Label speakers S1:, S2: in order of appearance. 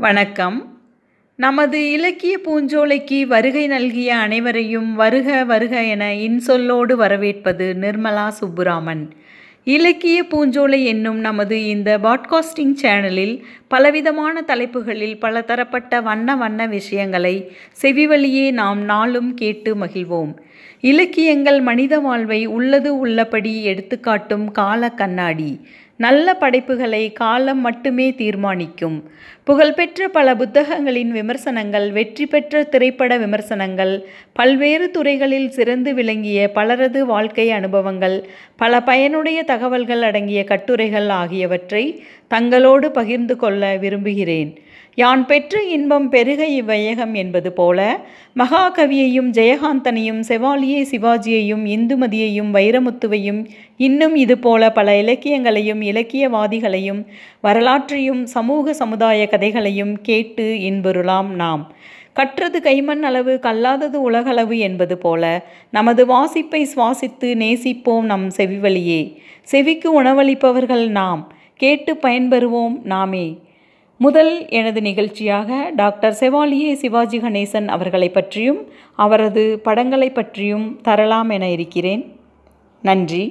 S1: வணக்கம். நமது இலக்கிய பூஞ்சோலைக்கு வருகை நல்கிய அனைவரையும் வருக வருக என இன்சொல்லோடு வரவேற்பது நிர்மலா சுப்புராமன். இலக்கிய பூஞ்சோலை என்னும் நமது இந்த பாட்காஸ்டிங் சேனலில் பலவிதமான தலைப்புகளில் பல தரப்பட்ட வண்ண வண்ண விஷயங்களை செவிவழியே நாம் நாளும் கேட்டு மகிழ்வோம். இலக்கியங்கள் மனித வாழ்வை உள்ளது உள்ளபடி எடுத்துக்காட்டும் கால கண்ணாடி. நல்ல படைப்புகளை காலம் மட்டுமே தீர்மானிக்கும். புகழ்பெற்ற பல புத்தகங்களின் விமர்சனங்கள் வெற்றி பெற்ற திரைப்பட விமர்சனங்கள் பல்வேறு துறைகளில் சிறந்து விளங்கிய பலரது வாழ்க்கை அனுபவங்கள் பல பயனுடைய தகவல்கள் அடங்கிய கட்டுரைகள் ஆகியவற்றை தங்களோடு பகிர்ந்து கொள்ள விரும்புகிறேன். யான் பெற்ற இன்பம் பெருக இவ்வையகம் என்பது போல மகாகவியையும் ஜெயகாந்தனையும் செவாலியே சிவாஜியையும் இந்துமதியையும் வைரமுத்துவையும் இன்னும் இதுபோல பல இலக்கியங்களையும் இலக்கியவாதிகளையும் வரலாற்றையும் சமூக சமுதாய கதைகளையும் கேட்டு இன்புறலாம் நாம். கற்றது கைமண் அளவு கல்லாதது உலகளவு என்பது போல நமது வாசிப்பை சுவாசித்து நேசிப்போம் நம் செவிவழியே. செவிக்கு உணவளிப்பவர்கள் நாம். கேட்டு பயன்பெறுவோம் நாமே. முதல் எனது நிகழ்ச்சியாக டாக்டர் செவாலியே சிவாஜி கணேசன் அவர்களை பற்றியும் அவரது படங்களை பற்றியும் தரலாம் என இருக்கிறேன். நன்றி.